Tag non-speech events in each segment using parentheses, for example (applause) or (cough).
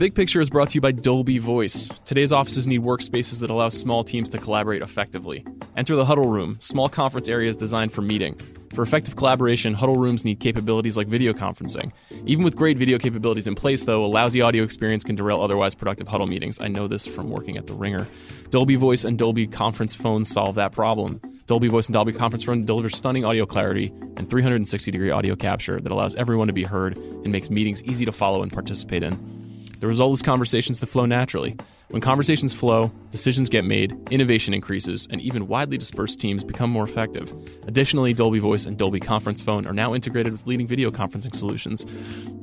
big picture is brought to you by Dolby Voice. Today's offices need workspaces that allow small teams to collaborate effectively. Enter the huddle room, small conference areas designed for meeting. For effective collaboration, huddle rooms need capabilities like video conferencing. Even with great video capabilities in place, though, a lousy audio experience can derail otherwise productive huddle meetings. I know this from working at The Ringer. Dolby Voice and Dolby Conference phones solve that problem. Dolby Voice and Dolby Conference Phone deliver stunning audio clarity and 360 degree audio capture that allows everyone to be heard and makes meetings easy to follow and participate in. The result is conversations that flow naturally. When conversations flow, decisions get made, innovation increases, and even widely dispersed teams become more effective. Additionally, Dolby Voice and Dolby Conference Phone are now integrated with leading video conferencing solutions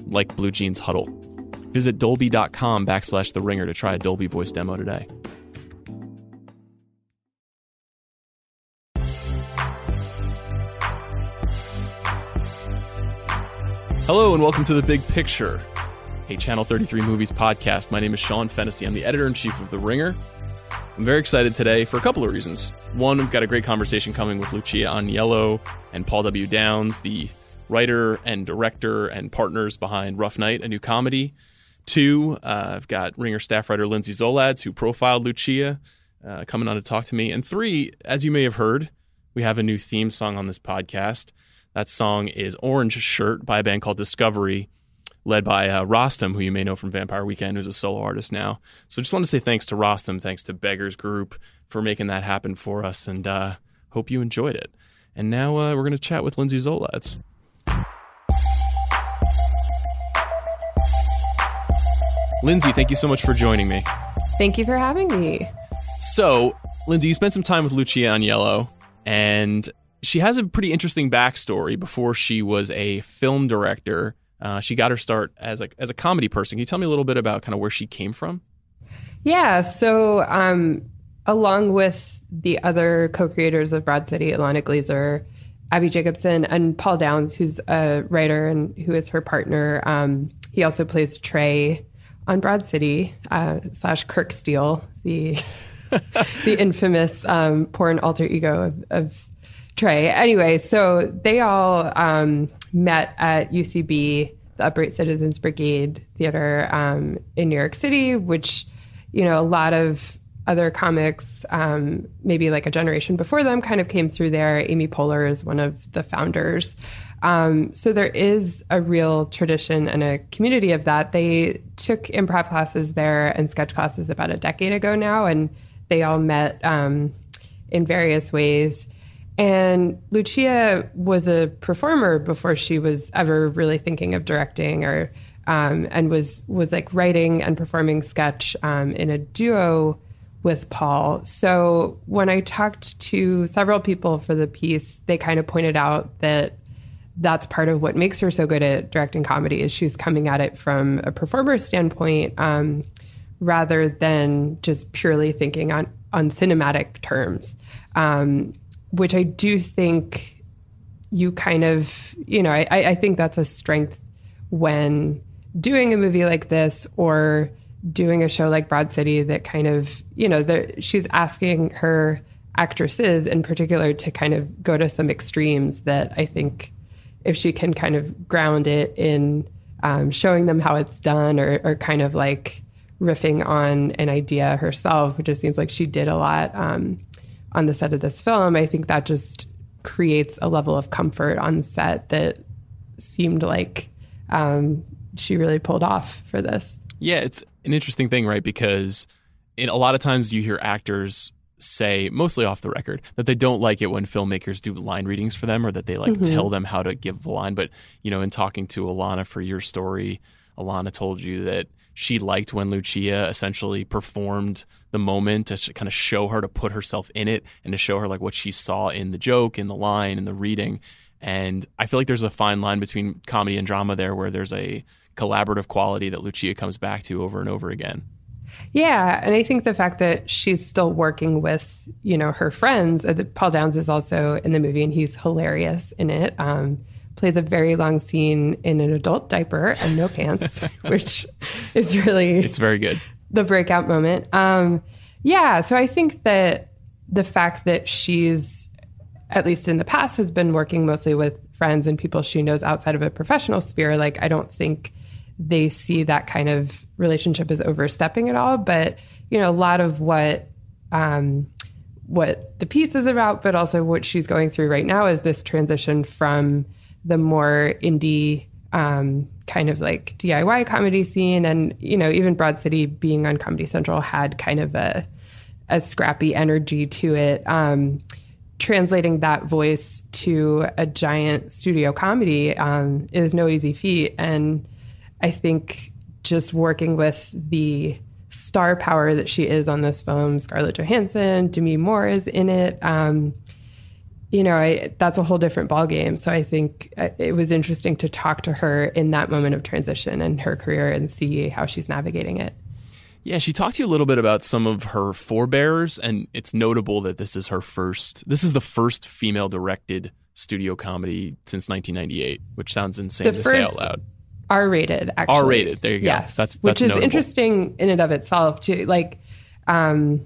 like BlueJeans Huddle. Visit dolby.com backslash the ringer to try a Dolby Voice demo today. Hello and welcome to The Big Picture a Channel 33 Movies podcast. My name is Sean Fennessey. I'm the editor in chief of The Ringer. I'm very excited today for a couple of reasons. One, we've got a great conversation coming with Lucia Aniello and Paul W. Downs, the writer and director and partners behind Rough Night, a new comedy. Two, uh, I've got Ringer staff writer Lindsay Zoladz, who profiled Lucia, uh, coming on to talk to me. And three, as you may have heard, we have a new theme song on this podcast. That song is Orange Shirt by a band called Discovery led by uh, Rostam, who you may know from Vampire Weekend, who's a solo artist now. So just want to say thanks to Rostam, thanks to Beggars Group for making that happen for us, and uh, hope you enjoyed it. And now uh, we're going to chat with Lindsay Zoladz. Lindsay, thank you so much for joining me. Thank you for having me. So, Lindsay, you spent some time with Lucia Aniello, and she has a pretty interesting backstory before she was a film director uh, she got her start as a as a comedy person. Can you tell me a little bit about kind of where she came from? Yeah. So, um, along with the other co-creators of Broad City, Ilana Glazer, Abby Jacobson, and Paul Downs, who's a writer and who is her partner. Um, he also plays Trey on Broad City uh, slash Kirk Steele, the (laughs) the infamous um, porn alter ego of, of, Trey. Anyway, so they all um, met at UCB, the Upright Citizens Brigade Theater um, in New York City, which, you know, a lot of other comics, um, maybe like a generation before them, kind of came through there. Amy Poehler is one of the founders. Um, so there is a real tradition and a community of that. They took improv classes there and sketch classes about a decade ago now, and they all met um, in various ways. And Lucia was a performer before she was ever really thinking of directing or um, and was was like writing and performing sketch um, in a duo with Paul. So when I talked to several people for the piece, they kind of pointed out that that's part of what makes her so good at directing comedy is she's coming at it from a performer standpoint um, rather than just purely thinking on on cinematic terms. Um, which I do think you kind of, you know, I, I think that's a strength when doing a movie like this or doing a show like Broad City that kind of, you know, the, she's asking her actresses in particular to kind of go to some extremes that I think if she can kind of ground it in um, showing them how it's done or, or, kind of like riffing on an idea herself, which it seems like she did a lot. Um, on the set of this film, I think that just creates a level of comfort on set that seemed like um, she really pulled off for this. Yeah, it's an interesting thing, right? Because in a lot of times you hear actors say, mostly off the record, that they don't like it when filmmakers do line readings for them or that they like mm-hmm. tell them how to give the line. But, you know, in talking to Ilana for your story, Ilana told you that she liked when Lucia essentially performed the moment to kind of show her to put herself in it and to show her like what she saw in the joke, in the line, in the reading. And I feel like there's a fine line between comedy and drama there where there's a collaborative quality that Lucia comes back to over and over again. Yeah, and I think the fact that she's still working with, you know, her friends. Uh, Paul Downs is also in the movie and he's hilarious in it. Um, plays a very long scene in an adult diaper and no pants, (laughs) which is really it's very good. The breakout moment. Um, yeah, so I think that the fact that she's at least in the past has been working mostly with friends and people she knows outside of a professional sphere, like I don't think they see that kind of relationship as overstepping at all. But you know, a lot of what um, what the piece is about, but also what she's going through right now is this transition from the more indie um, kind of like DIY comedy scene, and you know, even Broad City being on Comedy Central had kind of a a scrappy energy to it. Um, translating that voice to a giant studio comedy um, is no easy feat, and I think just working with the star power that she is on this film, Scarlett Johansson, Demi Moore is in it. Um, you know, I, that's a whole different ballgame. So I think uh, it was interesting to talk to her in that moment of transition in her career and see how she's navigating it. Yeah, she talked to you a little bit about some of her forebears, and it's notable that this is her first. This is the first female-directed studio comedy since 1998, which sounds insane the to say out loud. R-rated, actually. R-rated. There you go. Yes, that's, that's which is notable. interesting in and of itself too. Like, um,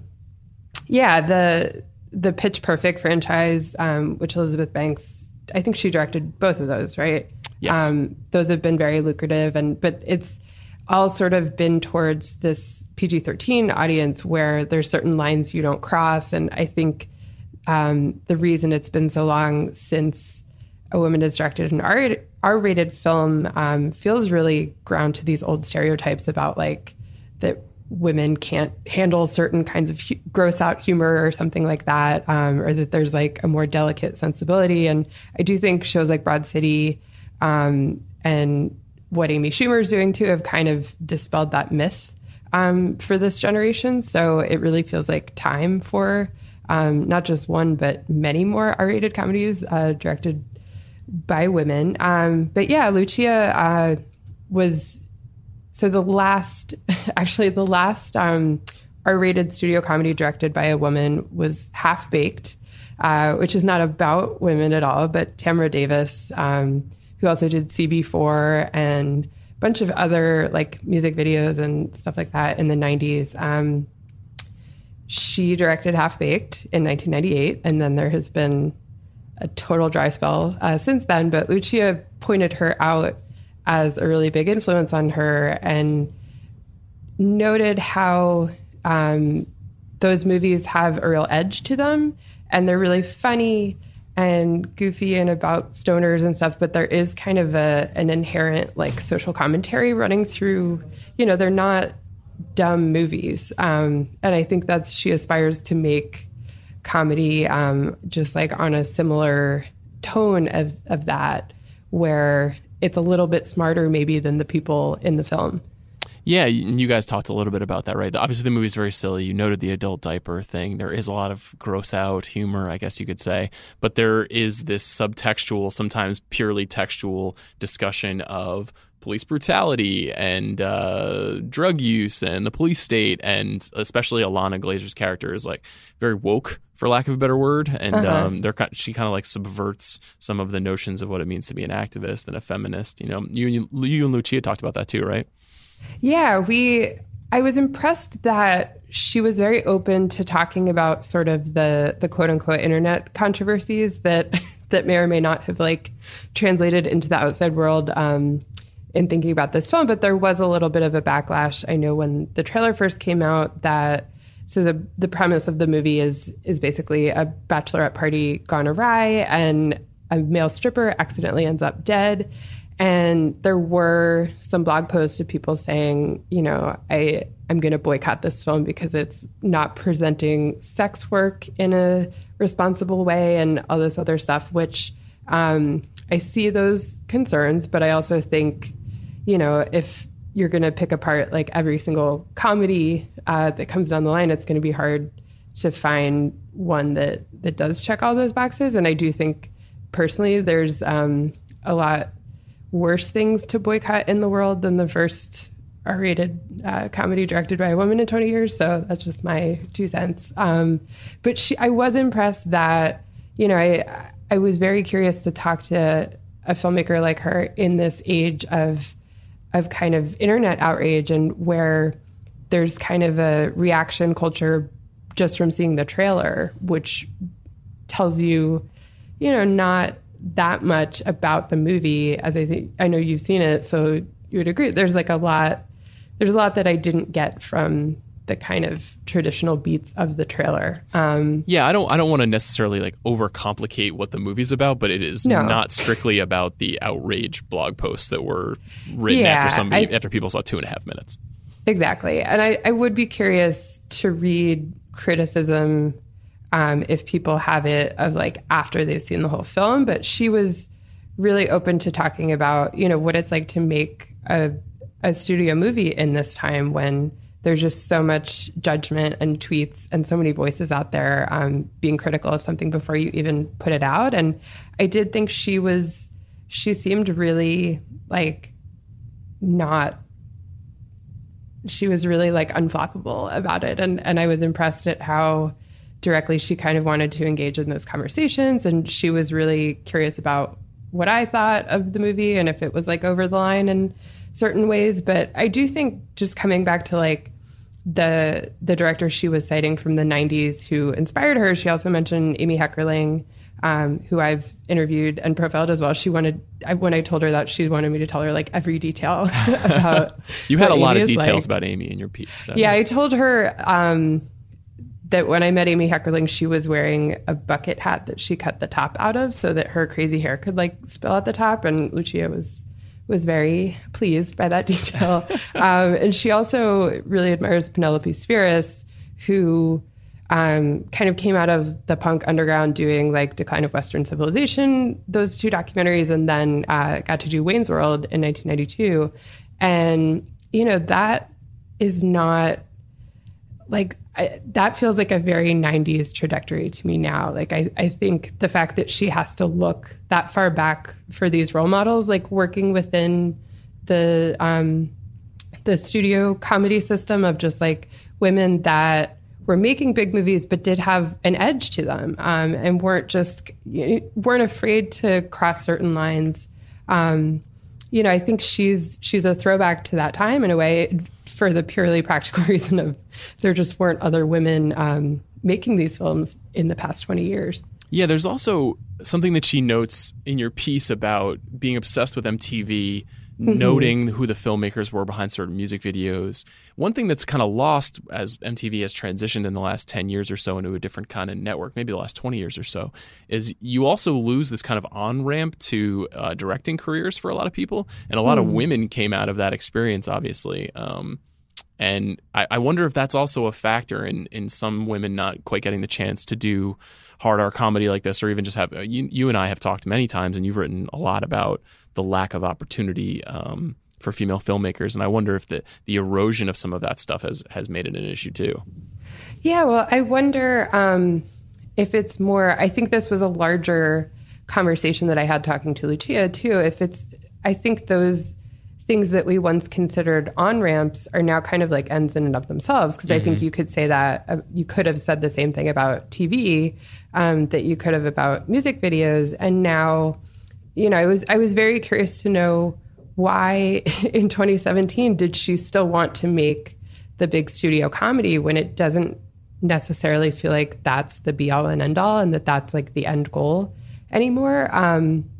yeah, the the Pitch Perfect franchise, um, which Elizabeth Banks, I think she directed both of those, right? Yes. Um, those have been very lucrative, and but it's all sort of been towards this PG thirteen audience where there's certain lines you don't cross, and I think um, the reason it's been so long since a woman has directed an R rated film um, feels really ground to these old stereotypes about like that women can't handle certain kinds of hu- gross out humor or something like that, um, or that there's like a more delicate sensibility. And I do think shows like Broad City um, and what Amy Schumer is doing too have kind of dispelled that myth um, for this generation. So it really feels like time for um, not just one, but many more R rated comedies uh, directed by women. Um, but yeah, Lucia uh, was so the last, (laughs) actually, the last um, R-rated studio comedy directed by a woman was Half Baked, uh, which is not about women at all, but Tamra Davis, um, who also did CB4 and a bunch of other like music videos and stuff like that in the 90s. Um, she directed Half Baked in 1998, and then there has been a total dry spell uh, since then. But Lucia pointed her out as a really big influence on her and noted how um, those movies have a real edge to them and they're really funny and goofy and about stoners and stuff but there is kind of a an inherent like social commentary running through you know they're not dumb movies um, and i think that's she aspires to make comedy um, just like on a similar tone of, of that where it's a little bit smarter maybe than the people in the film. Yeah, you guys talked a little bit about that, right? Obviously, the movie's very silly. You noted the adult diaper thing. There is a lot of gross out humor, I guess you could say, but there is this subtextual, sometimes purely textual discussion of police brutality and uh, drug use and the police state, and especially Ilana Glazer's character is like very woke for lack of a better word. And uh-huh. um, they're she kind of like subverts some of the notions of what it means to be an activist and a feminist. You know, you you, you and Lucia talked about that too, right? Yeah, we. I was impressed that she was very open to talking about sort of the the quote unquote internet controversies that (laughs) that may or may not have like translated into the outside world. Um, in thinking about this film, but there was a little bit of a backlash. I know when the trailer first came out that so the the premise of the movie is is basically a bachelorette party gone awry and a male stripper accidentally ends up dead and there were some blog posts of people saying you know i i'm going to boycott this film because it's not presenting sex work in a responsible way and all this other stuff which um, i see those concerns but i also think you know if you're going to pick apart like every single comedy uh, that comes down the line, it's going to be hard to find one that that does check all those boxes. And I do think personally, there's um, a lot worse things to boycott in the world than the first R-rated uh, comedy directed by a woman in 20 years. So that's just my two cents. Um, but she, I was impressed that you know I I was very curious to talk to a filmmaker like her in this age of of kind of internet outrage and where there's kind of a reaction culture just from seeing the trailer, which tells you, you know, not that much about the movie as I think I know you've seen it. So, you would agree. There's like a lot. There's a lot that I didn't get from the kind of traditional beats of the trailer. Um, yeah, I don't I don't want to necessarily like overcomplicate what the movie's about, but it is no. not strictly about the outrage blog posts that were written yeah, after somebody I, after people saw two and a half minutes. Exactly, and I, I would be curious to read criticism um, if people have it of like after they've seen the whole film. But she was really open to talking about you know what it's like to make a a studio movie in this time when there's just so much judgment and tweets and so many voices out there um, being critical of something before you even put it out. And I did think she was, she seemed really like not, she was really like unflappable about it. And, and I was impressed at how directly she kind of wanted to engage in those conversations. And she was really curious about what I thought of the movie and if it was like over the line in certain ways. But I do think just coming back to like the the director she was citing from the 90s who inspired her. She also mentioned Amy Heckerling, um, who I've interviewed and profiled as well. She wanted I, when I told her that she wanted me to tell her like every detail (laughs) about. (laughs) you had a lot of details like. about Amy in your piece. So. Yeah, I told her um, that when I met Amy Heckerling, she was wearing a bucket hat that she cut the top out of so that her crazy hair could like spill at the top, and Lucia was was very pleased by that (laughs) detail. um, and she also really admires Penelope Spheeris, who um, kind of came out of the punk underground doing like Decline of Western Civilization, those two documentaries, and then uh, got to do Wayne's World in 1992. And, you know, that is not like I, that feels like a very 90s trajectory to me now. Like, I, I think the fact that she has to look that far back for these role models, like working within the, um, the studio comedy system of just like women that were making big movies but did have an edge to them um, and weren't just weren't afraid to cross certain lines um, you know i think she's she's a throwback to that time in a way for the purely practical (laughs) reason of there just weren't other women um, making these films in the past 20 years. Yeah, there's also something that she notes in your piece about being obsessed with MTV mm-hmm. noting who the filmmakers were behind certain music videos. One thing that's kind of lost as MTV has transitioned in the last 10 years or so into a different kind of network, maybe the last 20 years or so, is you also lose this kind of on ramp to uh, directing careers for a lot of people. And a lot mm. of women came out of that experience, obviously. Um, and I, I, wonder if that's also a factor in, in some women not quite getting the chance to do hard R comedy like this, or even just have you, you and I have talked many times, and you've written a lot about the lack of opportunity um, for female filmmakers, and I wonder if the the erosion of some of that stuff has has made it an issue too. Yeah, well, I wonder um, if it's more. I think this was a larger conversation that I had talking to Lucia too. If it's, I think those things that we once considered on ramps are now kind of like ends in and of themselves. Because mm-hmm. I think mm-hmm. you could say that uh, you could have said the same thing about TV um, that you could have about music videos, and now you know, I was I was very curious to know why (laughs) in 2017 did she still want to make the big studio comedy when it doesn't necessarily feel like that's the be all and end all and that that's like the end goal anymore. Um,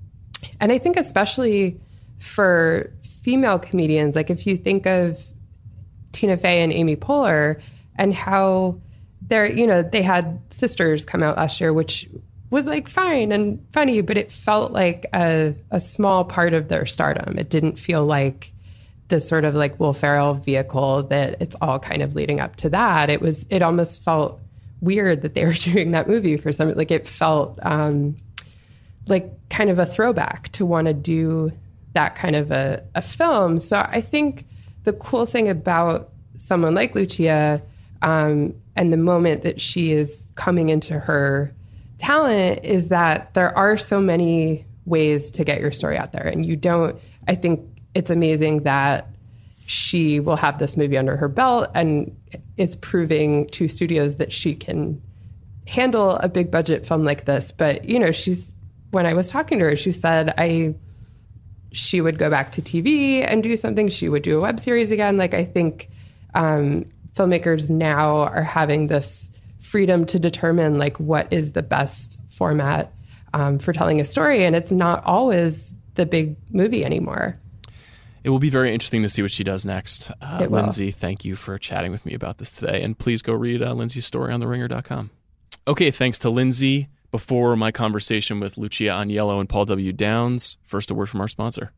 and I think especially for female comedians, like if you think of Tina Fey and Amy Poehler and how they're, you know, they had sisters come out last year, which was like fine and funny, but it felt like a, a small part of their stardom. It didn't feel like this sort of like Will Ferrell vehicle that it's all kind of leading up to that. It was, it almost felt weird that they were (laughs) doing that movie for some, like it felt um, like kind of a throwback to want to do that kind of a, a film. So I think the cool thing about someone like Lucia um, and the moment that she is coming into her talent is that there are so many ways to get your story out there. And you don't, I think it's amazing that she will have this movie under her belt and it's proving to studios that she can handle a big budget film like this. But, you know, she's, when I was talking to her, she said, I, she would go back to TV and do something. She would do a web series again. Like, I think um, filmmakers now are having this freedom to determine like what is the best format um, for telling a story, and it's not always the big movie anymore. It will be very interesting to see what she does next. Uh, Lindsay, thank you for chatting with me about this today. And please go read uh, Lindsay's story on the theringer.com. Okay, thanks to Lindsay. Before my conversation with Lucia Aniello and Paul W. Downs, first a word from our sponsor.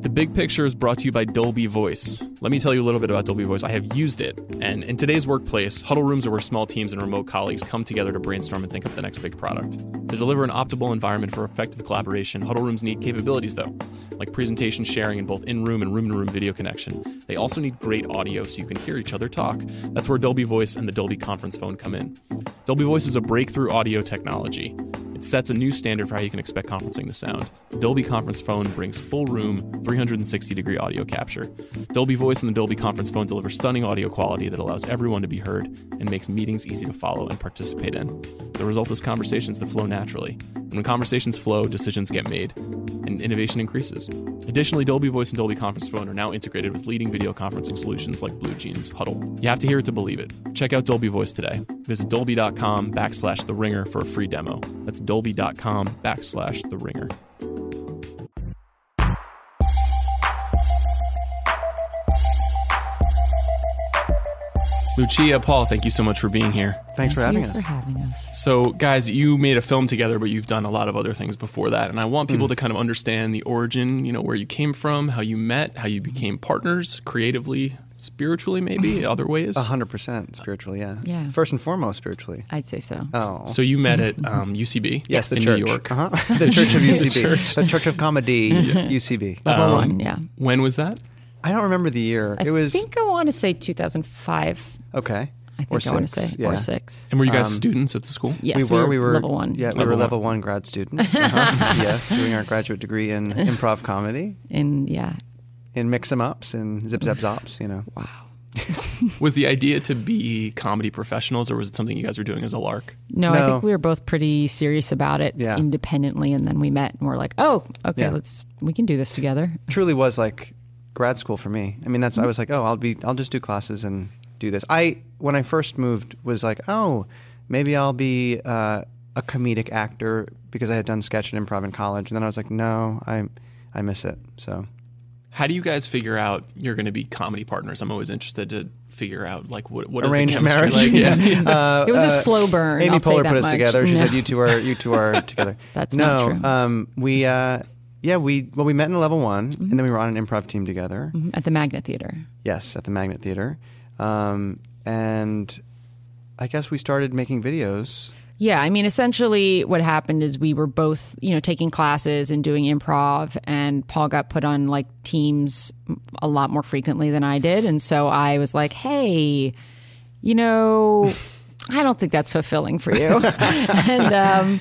The Big Picture is brought to you by Dolby Voice. Let me tell you a little bit about Dolby Voice. I have used it, and in today's workplace, huddle rooms are where small teams and remote colleagues come together to brainstorm and think up the next big product. To deliver an optimal environment for effective collaboration, huddle rooms need capabilities, though, like presentation sharing and both in room and room to room video connection. They also need great audio so you can hear each other talk. That's where Dolby Voice and the Dolby Conference Phone come in. Dolby Voice is a breakthrough audio technology. It sets a new standard for how you can expect conferencing to sound. The Dolby Conference Phone brings full room, 360 degree audio capture. Dolby Voice and the Dolby Conference Phone delivers stunning audio quality that allows everyone to be heard and makes meetings easy to follow and participate in. The result is conversations that flow naturally. When conversations flow, decisions get made, and innovation increases. Additionally, Dolby Voice and Dolby Conference Phone are now integrated with leading video conferencing solutions like BlueJeans, Huddle. You have to hear it to believe it. Check out Dolby Voice today. Visit dolby.com backslash the ringer for a free demo. That's dolby.com backslash the ringer. Lucia, Paul, thank you so much for being here. Thanks for having you us. For having us. So, guys, you made a film together, but you've done a lot of other things before that. And I want people to kind of understand the origin, you know, where you came from, how you met, how you became partners creatively, spiritually, maybe, (laughs) other ways. A hundred percent spiritually, yeah. Yeah. First and foremost, spiritually. I'd say so. Oh, So you met at um, (laughs) UCB yes, the in church. New York. Uh-huh. (laughs) the Church of UCB, the Church of Comedy, UCB. Level Um, one, yeah. When was that? I don't remember the year. I it was think I want to say 2005. Okay. I think or I want to say yeah. or six. And were you guys Um, students at the school? Yes, we were. We were level one. Yeah, we were one. level one grad students. (laughs) Uh-huh. yes, doing our graduate degree in (laughs) improv comedy, And yeah, in mix 'em ups and zip zap zops. You know. wow. (laughs) Was the idea to be comedy professionals, or was it something you guys were doing as a lark? No, I think we were both pretty serious about it Yeah. independently, and then we met and we're like, oh, okay, Yeah. let's we can do this together. truly was like grad school for me. I mean, that's I was like, oh, I'll be, I'll just do classes and do this. I when I first moved was like, oh, maybe I'll be uh, a comedic actor because I had done sketch and improv in college, and then I was like, no, I I miss it. So How do you guys figure out you're going to be comedy partners? I'm always interested to figure out like what what is arranged the marriage. like? (laughs) Yeah. Uh, (laughs) It was a uh, slow burn. Amy I'll Poehler that put us much. together. She No. said, (laughs) "You two are you two are together." That's no, not true. Um, we uh, yeah we well we met in a level one, Mm-hmm. and then we were on an improv team together. at the Magnet Theater. Yes, at the Magnet Theater, um, and I guess we started making videos. Yeah, I mean, essentially, what happened is we were both, you know, taking classes and doing improv, and Paul got put on like teams a lot more frequently than I did, and so I was like, "Hey, you know, I don't think that's fulfilling for you," (laughs) and um,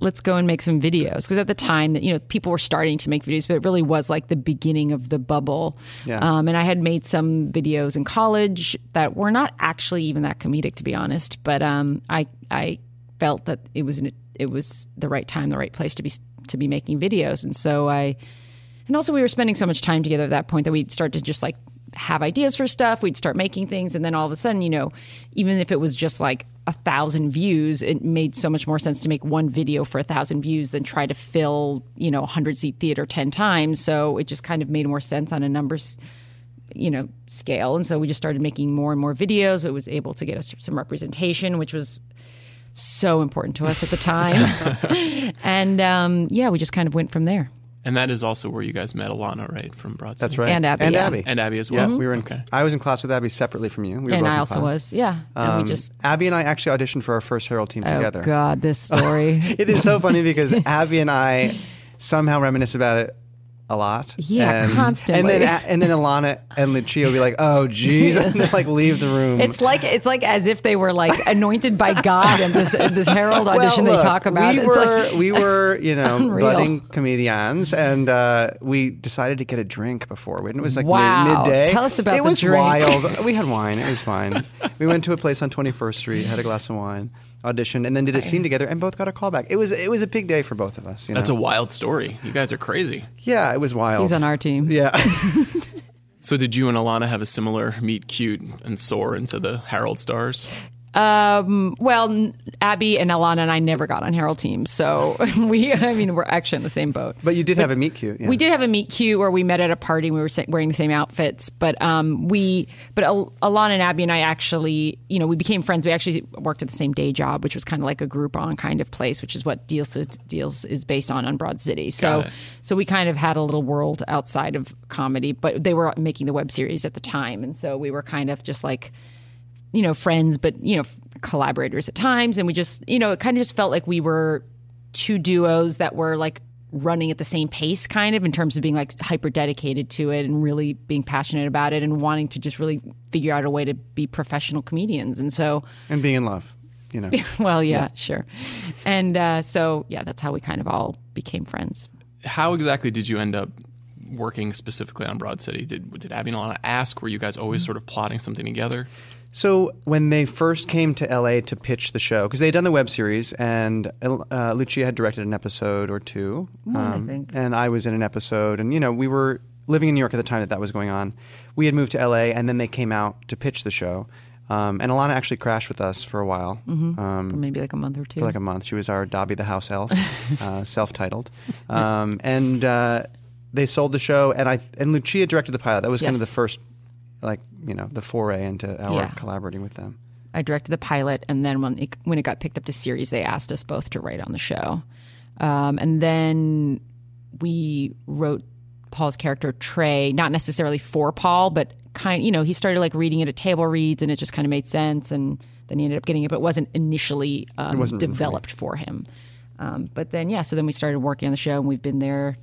let's go and make some videos because at the time, that you know, people were starting to make videos, but it really was like the beginning of the bubble. Yeah. Um, and I had made some videos in college that were not actually even that comedic, to be honest, but um, I I felt that it was an, it was the right time, the right place to be to be making videos, and so I, and also we were spending so much time together at that point that we'd start to just like have ideas for stuff. We'd start making things, and then all of a sudden, you know, even if it was just like a thousand views, it made so much more sense to make one video for a thousand views than try to fill you know a hundred seat theater ten times. So it just kind of made more sense on a numbers you know scale and so we just started making more and more videos it was able to get us some representation which was so important to us at the time (laughs) (laughs) and um, yeah we just kind of went from there And that is also where you guys met Ilana, right, from Broad City? That's right, And Abby, and yeah. Abby. And Abby as yeah, well. we were in. Okay. I was in class with Abby separately from you. We were and both i in also class. was yeah and Um, we just Abby and I actually auditioned for our first Herald team together. oh god this story (laughs) It is so funny because (laughs) Abby and I somehow reminisce about it a lot. Yeah, and, constantly. And then and then Ilana and Lucia will be like, "Oh, geez," (laughs) and then like leave the room. it's like it's like as if they were like anointed by (laughs) god in this this herald audition Well, they talk about We it's were like we were you know (laughs) Unreal. budding comedians, and uh, we decided to get a drink before. And it was like Wow. mid- midday. Tell us about it the was drink. wild. We had wine. It was fine. we went to a place on Twenty First Street, had a glass of wine, auditioned, and then did a scene together, and both got a callback. It was it was a big day for both of us. You That's a wild story. You guys are crazy. yeah. It was wild. he's on our team yeah. (laughs) So did you and Ilana have a similar meet cute and soar into the Herald stars? Um, well, Abby and Ilana and I never got on Herald teams, so (laughs) we, I mean, we're actually in the same boat. But you did have a meet cute. Yeah. We did have a meet cute where we met at a party. and We were wearing the same outfits, but um, we, but Al- Ilana and Abby and I actually, you know, we became friends. We actually worked at the same day job, which was kind of like a Groupon kind of place, which is what Deals Deals is based on on Broad City. So, so we kind of had a little world outside of comedy, but they were making the web series at the time, and so we were kind of just like you know, friends, but you know, collaborators at times, and we just, you know, it kind of just felt like we were two duos that were like running at the same pace, kind of in terms of being like hyper dedicated to it and really being passionate about it and wanting to just really figure out a way to be professional comedians. And so, and being in love. You know. (laughs) well, yeah, sure. And uh, so, yeah, that's how we kind of all became friends. How exactly did you end up working specifically on Broad City? Did did Abby and Ilana ask? Were you guys always sort of plotting something together? So when they first came to LA to pitch the show, because they had done the web series, and uh, Lucia had directed an episode or two, I think. and I was in an episode, and you know we were living in New York at the time that that was going on. We had moved to LA, and then they came out to pitch the show, um, and Ilana actually crashed with us for a while, Mm-hmm. um, For maybe like a month or two. for like a month. She was our Dobby the house elf, (laughs) uh, self-titled, um, and uh, they sold the show, and I and Lucia directed the pilot. That was kind of the first, like you know, the foray into our Yeah. collaborating with them. I directed the pilot, and then when it, when it got picked up to series, they asked us both to write on the show, um, and then we wrote Paul's character Trey, not necessarily for Paul, but kind. You know, he started like reading it at table reads, and it just kind of made sense, and then he ended up getting it, but it wasn't initially um, wasn't written for you. developed for him. Um, but then, yeah, so then we started working on the show, and we've been there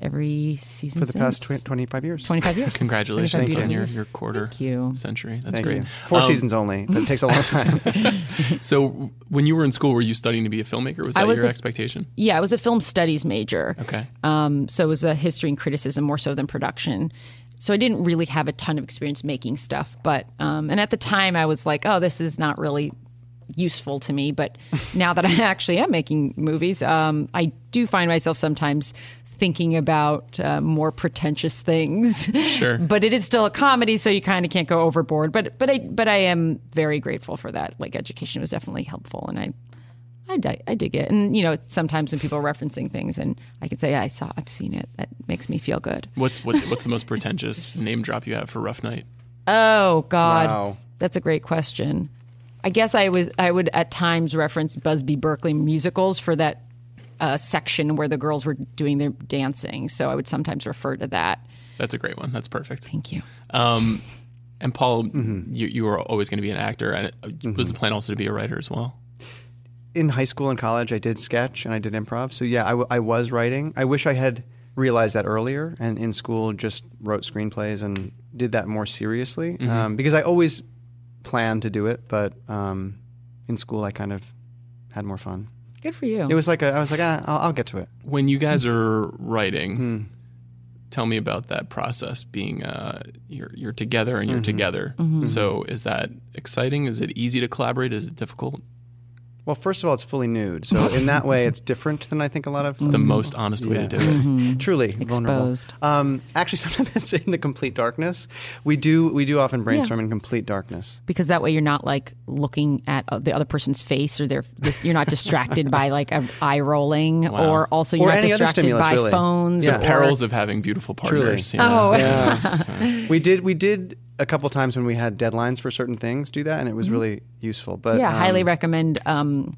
every season for the past tw- 25 years. 25 years. (laughs) Congratulations 25 on your, years. your quarter Thank you. century. That's Thank great. you. Four Um, seasons only. That takes a long time. (laughs) (laughs) So when you were in school, were you studying to be a filmmaker? Was that was your a- expectation? Yeah, I was a film studies major. Okay. Um, so it was a history and criticism more so than production. So I didn't really have a ton of experience making stuff, but um, and at the time I was like, oh, this is not really useful to me. But now that I actually am making movies, um, I do find myself sometimes thinking about uh, more pretentious things. Sure. (laughs) but it is still a comedy, so you kind of can't go overboard. But but I but I am very grateful for that. Like education was definitely helpful, and I I, di- I dig it. And, you know, sometimes when people are referencing things and I can say, I saw, I've seen it, that makes me feel good. What's what, (laughs) what's the most pretentious name drop you have for Rough Night? Oh, God. Wow. That's a great question. I guess I was, I would at times reference Busby Berkeley musicals for that uh, section where the girls were doing their dancing. So I would sometimes refer to that. That's a great one. That's perfect. Thank you. Um, and Paul, Mm-hmm. you, you were always going to be an actor. And uh, was the plan also to be a writer as well? in high school and college, I did sketch and I did improv. So yeah, I, w- I was writing. I wish I had realized that earlier, and in school just wrote screenplays and did that more seriously um, because I always planned to do it, but um, in school I kind of had more fun. Good for you. It was like a, I was like, ah, I'll, I'll get to it. When you guys are writing, Hmm. tell me about that process. Being uh, you're you're together and you're Mm-hmm. together. So is that exciting? Is it easy to collaborate? Is it difficult? Well, first of all, it's fully nude, so in that way, it's different than I think a lot of. The most honest way to do (laughs) Mm-hmm. it. Truly vulnerable. Exposed. Um, actually, (laughs) sometimes it's in the complete darkness. We do we do often brainstorm in complete darkness. because that way you're not like looking at uh, the other person's face or they're this, you're not distracted by like a eye rolling or also you're Or not distracted stimulus, by really. phones Yeah. or Perils of having beautiful partners. you know? Oh. It's, (laughs) uh, we did we did a couple times when we had deadlines for certain things do that and it was really useful but Mm-hmm. yeah um, highly recommend um,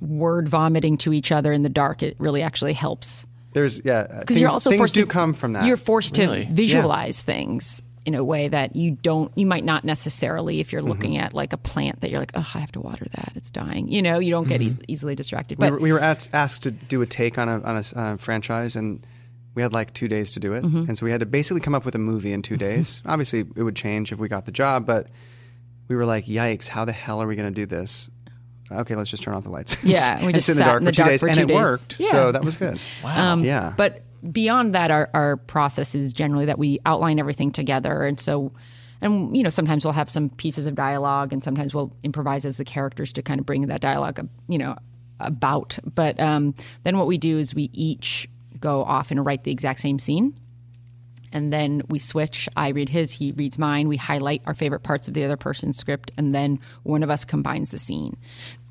word vomiting to each other in the dark it really actually helps there's yeah because you're also things forced do to, come from that you're forced to Really? visualize things in a way that you don't you might not necessarily if you're looking Mm-hmm. at like a plant that you're like oh i have to water that it's dying you know you don't get eas easily distracted we but were, we were at, asked to do a take on a, on a s- on a franchise and we had like two days to do it. Mm-hmm. and so we had to basically come up with a movie in two days. Obviously it would change if we got the job but we were like yikes how the hell are we going to do this? Okay let's just turn off the lights. Yeah, we (laughs) just sit in the dark in the for two dark days for and two it worked. Yeah. so that was good. (laughs) Um, yeah. But beyond that, our, our process is generally that we outline everything together. And so, and, you know, sometimes we'll have some pieces of dialogue and sometimes we'll improvise as the characters to kind of bring that dialogue, you know, about. But um, then what we do is we each go off and write the exact same scene. and then we switch. I read his, he reads mine. We highlight our favorite parts of the other person's script, and then one of us combines the scene.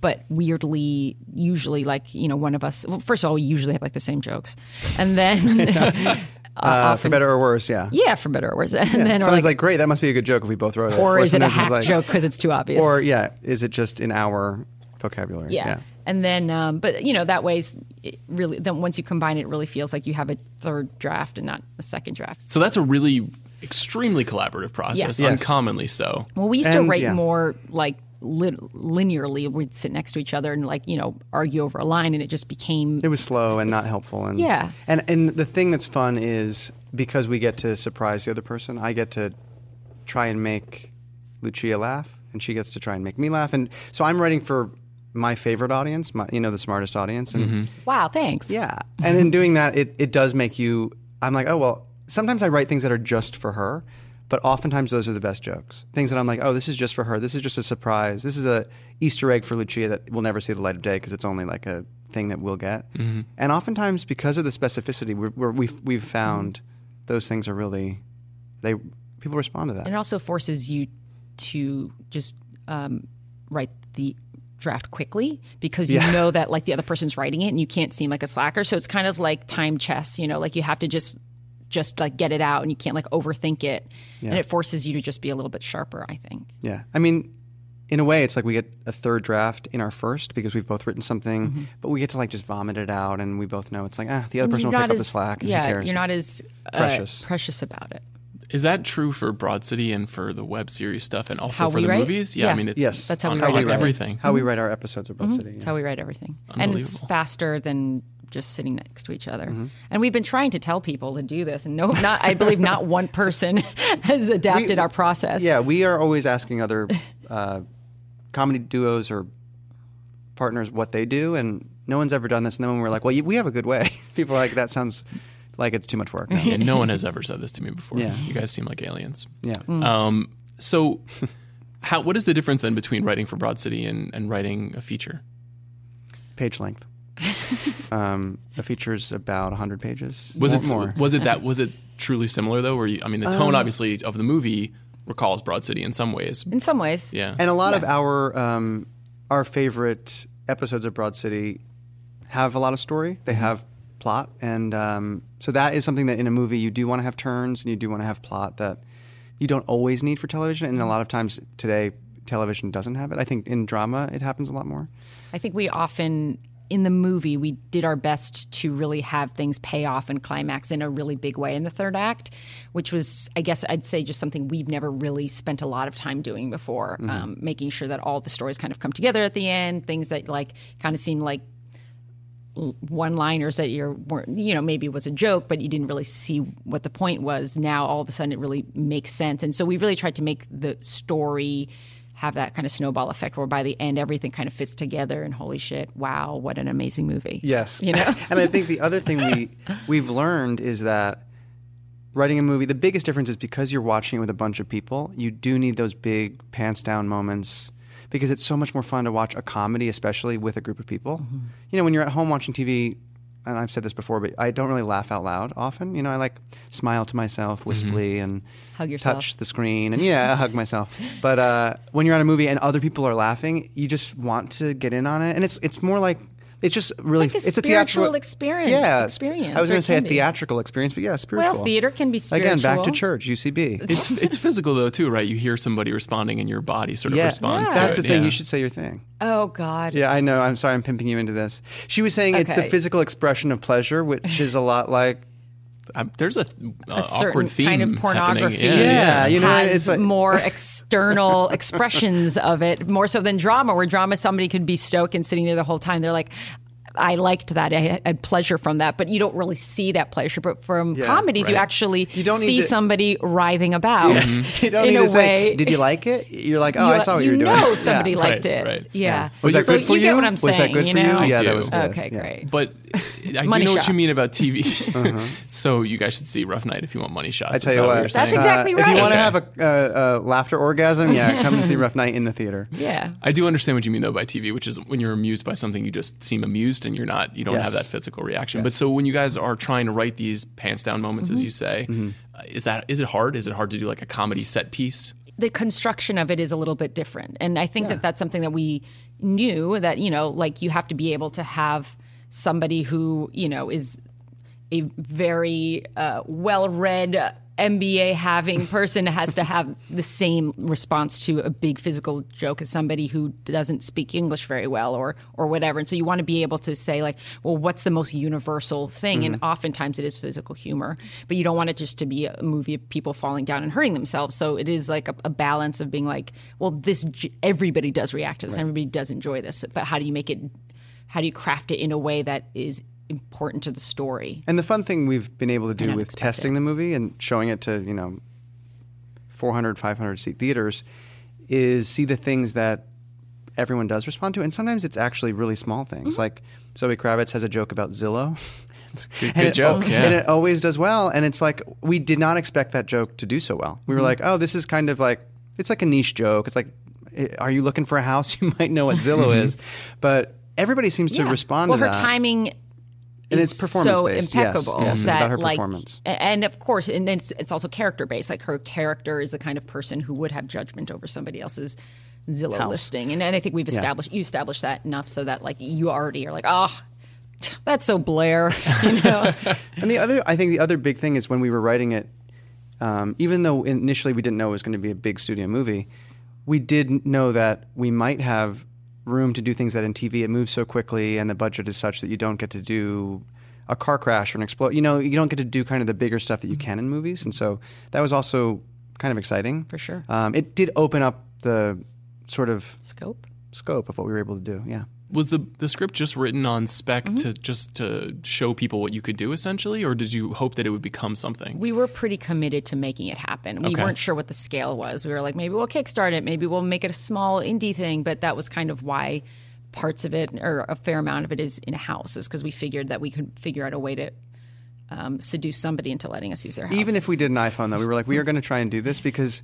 But weirdly, usually, like you know, one of us. Well, first of all, we usually have like the same jokes, and then. (laughs) Uh, (laughs) for better or worse, yeah. Yeah, for better or worse. (laughs) And then or Someone's like, like, great, that must be a good joke if we both wrote it. or is it a hack like- joke because it's too obvious? Or, yeah, is it just in our vocabulary? yeah. And then, um, but you know, that way, it really, then once you combine it, it really feels like you have a third draft and not a second draft. So that's a really extremely collaborative process, Yes. Yes. uncommonly so. Well, we used to write yeah. more like li- linearly. We'd sit next to each other and like you know argue over a line, and it just became It was slow and not helpful. And Yeah. and and the thing that's fun is because we get to surprise the other person. I get to try and make Lucia laugh, and she gets to try and make me laugh. And so I'm writing for my favorite audience, my, you know, the smartest audience. And wow. Thanks. yeah, and in doing that, it it does make you. I'm like, oh well. Sometimes I write things that are just for her. But oftentimes those are the best jokes. Things that I'm like, oh, this is just for her. This is just a surprise. This is a Easter egg for Lucia that will never see the light of day because it's only like a thing that we'll get. And oftentimes, because of the specificity, we're, we're, we've we've found those things are really they people respond to that. And it also forces you to just um, write the draft quickly because you Yeah. know that like the other person's writing it and you can't seem like a slacker. So it's kind of like time chess, you know, like you have to just just like get it out and you can't like overthink it. And it forces you to just be a little bit sharper, I think. Yeah. I mean, in a way, it's like we get a third draft in our first because we've both written something, Mm-hmm. but we get to like just vomit it out, and we both know it's like ah, the other person will pick up the slack. And Yeah, who cares? you're not as uh, Precious. precious about it. Is that true for Broad City and for the web series stuff and also How for the write? movies? Yeah, Yeah. I mean, it's Yes. That's how on, we write on it, right? everything. how we write our episodes of Broad City. That's how we write everything. And it's faster than just sitting next to each other. Mm-hmm. And we've been trying to tell people to do this, and no, not I believe not one person (laughs) has adapted We- our process. Yeah, we are always asking other uh, comedy duos or partners what they do, and no one's ever done this. And then when we're like, well, we have a good way, (laughs) people are like, that sounds like it's too much work. Now. Yeah, no one has ever said this to me before. Yeah. You guys seem like aliens. yeah. Um, so, (laughs) how what is the difference then between writing for Broad City and, and writing a feature? Page length. (laughs) um, a is about 100 pages. Was more, it more? was it that was it truly similar though? Where you, I mean, the Um, tone obviously of the movie recalls Broad City in some ways. In some ways. Yeah, And a lot of our um, our favorite episodes of Broad City have a lot of story. They have plot, and um, so that is something that in a movie you do want to have turns and you do want to have plot that you don't always need for television. And a lot of times today, television doesn't have it. I think in drama it happens a lot more. I think we often in the movie we did our best to really have things pay off and climax in a really big way in the third act, which was I guess I'd say just something we've never really spent a lot of time doing before, um, making sure that all the stories kind of come together at the end, things that like kind of seem like one liners that you're weren't you know maybe it was a joke but you didn't really see what the point was. Now all of a sudden it really makes sense. And so we really tried to make the story have that kind of snowball effect where by the end everything kind of fits together and holy shit wow what an amazing movie. Yes. you know? (laughs) And I think the other thing we we've learned is that writing a movie, the biggest difference is because you're watching it with a bunch of people, you do need those big pants down moments because it's so much more fun to watch a comedy, especially with a group of people. Mm-hmm. You know, when you're at home watching TV, and I've said this before, but I don't really laugh out loud often. You know, I like smile to myself wistfully and Hug yourself. touch the screen and yeah, hug myself. (laughs) But uh, when you're on a movie and other people are laughing, you just want to get in on it, and it's it's more like it's just really Like a it's a theatrical experience- Yeah, experience, I was going to say a can be. theatrical experience, but yeah, spiritual. well theater can be spiritual Again, back to church, UCB. it's it's physical though too, right? You hear somebody responding, and your body sort of responds. yeah, responds. that's to the thing. Yeah. You should say your thing. oh god Yeah, I know. I'm sorry, I'm pimping you into this. She was saying it's the physical expression of pleasure, which is a lot like Um, there's a, uh, a certain awkward theme kind of happening. pornography Yeah, Yeah, you know, has it's like- more (laughs) external expressions of it more so than drama where drama somebody could be stoked and sitting there the whole time they're like I liked that. I had pleasure from that, but you don't really see that pleasure. But from Yeah, comedies, you actually You don't see to- somebody writhing about. Yes. (laughs) You don't in need a to say, way. "Did you like it?" You're like, "Oh, I saw what you, were doing." know (laughs) Yeah. somebody liked Right, it. right. Yeah. Was that so good for you? you? Get what I'm Was saying? that good you for you? know? Yeah, that was good. Okay, Yeah. great. But I Money do know what you mean about TV. Uh-huh. (laughs) so you guys should see Rough Night if you want money shots. I tell you that what, That's saying? exactly If you want to have a, a, a laughter orgasm, yeah, come and see Rough Night in the theater. Yeah. I do understand what you mean though by TV, which is when you're amused by something, you just seem amused and you're not, you don't Yes. have that physical reaction. But so when you guys are trying to write these pants down moments, Mm-hmm. as you say, uh, is that is it hard? Is it hard to do like a comedy set piece? the construction of it is a little bit different. And I think that that's something that we knew that, you know, like you have to be able to have somebody who, you know, is a very uh, well read MBA having person has to have the same response to a big physical joke as somebody who doesn't speak English very well or or whatever. And so you want to be able to say like, well, what's the most universal thing? And mm-hmm. oftentimes it is physical humor, but you don't want it just to be a movie of people falling down and hurting themselves. So it is like a, a balance of being like, well, this everybody does react to this, everybody does enjoy this, but how do you make it? How do you craft it in a way that is important to the story? And the fun thing we've been able to do with unexpected. testing the movie and showing it to, you know, 400, 500 seat theaters is see the things that everyone does respond to. And sometimes it's actually really small things. Mm-hmm. Like Zoe Kravitz has a joke about Zillow. (laughs) It's a (laughs) good, And good it- joke. yeah. And it always does well. And it's like, we did not expect that joke to do so well. We were Mm-hmm. like, oh, this is kind of like, it's like a niche joke. It's like, eh, are you looking for a house? (laughs) You might know what Zillow is. But everybody seems to Mm-hmm. Yeah. respond well, to her that. timing And it's performance-based, so yes, impeccable yes, it's that about her like, performance. and of course, and then it's, it's also character based. Like her character is the kind of person who would have judgment over somebody else's Zillow House. listing, and, and I think we've established you established that enough so that like you already are like, oh, (tsk) that's so Blair, (laughs) you know. (laughs) And the other, I think the other big thing is when we were writing it, um, even though initially we didn't know it was going to be a big studio movie, we did know that we might have room to do things that in TV it moves so quickly and the budget is such that you don't get to do a car crash or an explode. You know, you don't get to do kind of the bigger stuff that you can in movies, and so that was also kind of exciting For sure. Um, it did open up the sort of Scope. scope of what we were able to do. Yeah. Was the the script just written on spec Mm-hmm. to just to show people what you could do essentially, or did you hope that it would become something? We were pretty committed to making it happen. We Okay. weren't sure what the scale was. We were like, maybe we'll kickstart it, maybe we'll make it a small indie thing, but that was kind of why parts of it or a fair amount of it is in a house, is because we figured that we could figure out a way to um, seduce somebody into letting us use their house. Even if we did an iPhone, though, we were like, we are going to try and do this because,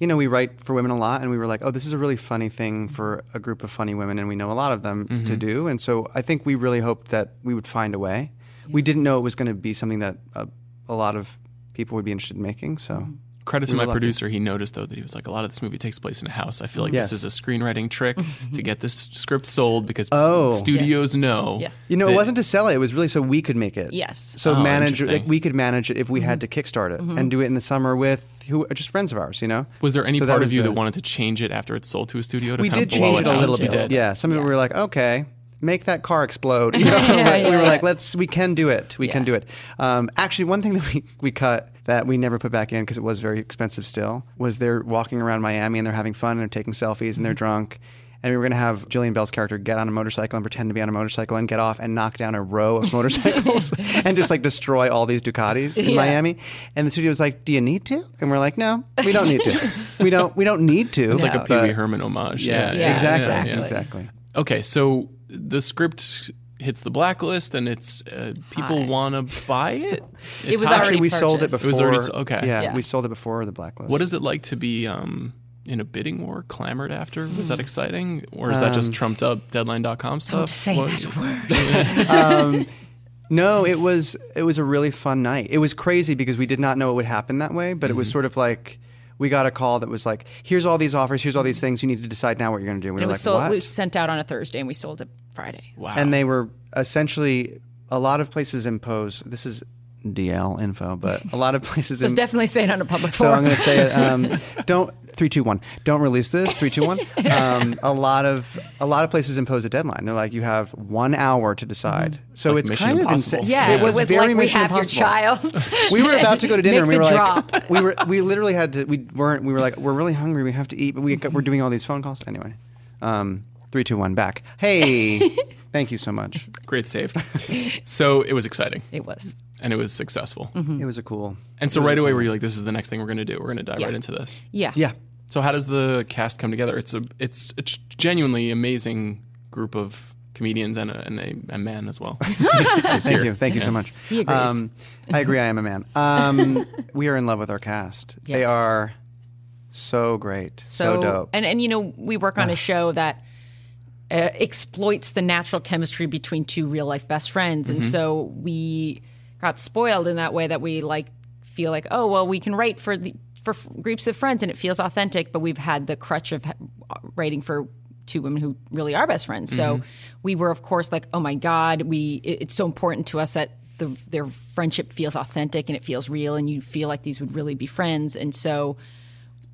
you know, we write for women a lot, and we were like, oh, this is a really funny thing for a group of funny women, and we know a lot of them Mm-hmm. to do. And so I think we really hoped that we would find a way. We didn't know it was going to be something that a, a lot of people would be interested in making. So Mm-hmm. Credit to We my lucky. producer. He noticed though that he was like, a lot of this movie takes place in a house. I feel like Yes. this is a screenwriting trick (laughs) to get this script sold because Oh. studios know. Yes. you know, it wasn't to sell it; it was really so we could make it. Yes. So Oh, manage, interesting. like, we could manage it if we had to kickstart it and do it in the summer with who just friends of ours. You know, Was there any So part of you the- that wanted to change it after it sold to a studio? To we kind did of blow change it a little bit. did. Yeah, some of it we were like, okay, make that car explode. (laughs) You know? Yeah, But we yeah, were like, let's, we can do it. We can do it. Um, actually, one thing that we, we cut that we never put back in because it was very expensive still was they're walking around Miami and they're having fun and they're taking selfies Mm-hmm. and they're drunk. And we were going to have Jillian Bell's character get on a motorcycle and pretend to be on a motorcycle and get off and knock down a row of motorcycles (laughs) (laughs) and just like destroy all these Ducatis in Yeah. Miami. And the studio was like, "Do you need to?" And we're like, "No, we don't need to. we don't. We don't need to." It's like a No. Pee Wee Herman homage. Yeah, Yeah, Yeah, exactly, exactly. exactly. Okay, so the script hits the blacklist and it's uh, people want to buy (laughs) it. It's was high. Actually, we sold it before. It was already okay. Yeah, Yeah. we sold it before the blacklist. What is it like to be um, in a bidding war, clamored after? Was that exciting, or is that just Um, trumped up Deadline.com stuff? say What- that word. (laughs) No, it was it was a really fun night. It was crazy because we did not know it would happen that way, but it Mm-hmm. was sort of like we got a call that was like, "Here's all these offers. Here's all these things. You need to decide now what you're going to do." And we it were was like, sold, "What?" it was sent out on a Thursday and we sold it Friday. Wow. and they were essentially a lot of places impose. This is DL info, but a lot of (laughs) places. So im- definitely say it on a public So forum. I'm going to say it. Um, (laughs) don't three, two, one. Don't release this. Three, two, one. Um, a lot of a lot of places impose a deadline. They're like, you have one hour to decide. So like it's, Mission kind of Impossible. insane. yeah, it was, very like we have Impossible. your child. We were about to go to (laughs) dinner, and we Make were the like, we were we literally had to. We weren't. We were like, we're really hungry. We have to eat. But we we're doing all these phone calls anyway. Um, three, two, one. Back. Hey, thank you so much. Great save. so it was exciting It was. And it was successful. It was a cool. And so right away, were you like, "This is the next thing we're going to do. We're going to dive Yeah. right into this." Yeah. Yeah. So how does the cast come together? It's a it's a genuinely amazing group of comedians and a, and a, a man as well. (laughs) Thank you. Thank you so much. He. Um, I agree. I am a man. Um, (laughs) we are in love with our cast. They are so great, so, dope. And and you know, we work on a show that uh, exploits the natural chemistry between two real life best friends, Mm-hmm. and so we got spoiled in that way that we like feel like, oh well, we can write for the for f- groups of friends and it feels authentic, but we've had the crutch of writing for two women who really are best friends. So Mm-hmm. we were, of course, like, oh my god, we it- it's so important to us that. The, their friendship feels authentic and it feels real, and you feel like these would really be friends. And so,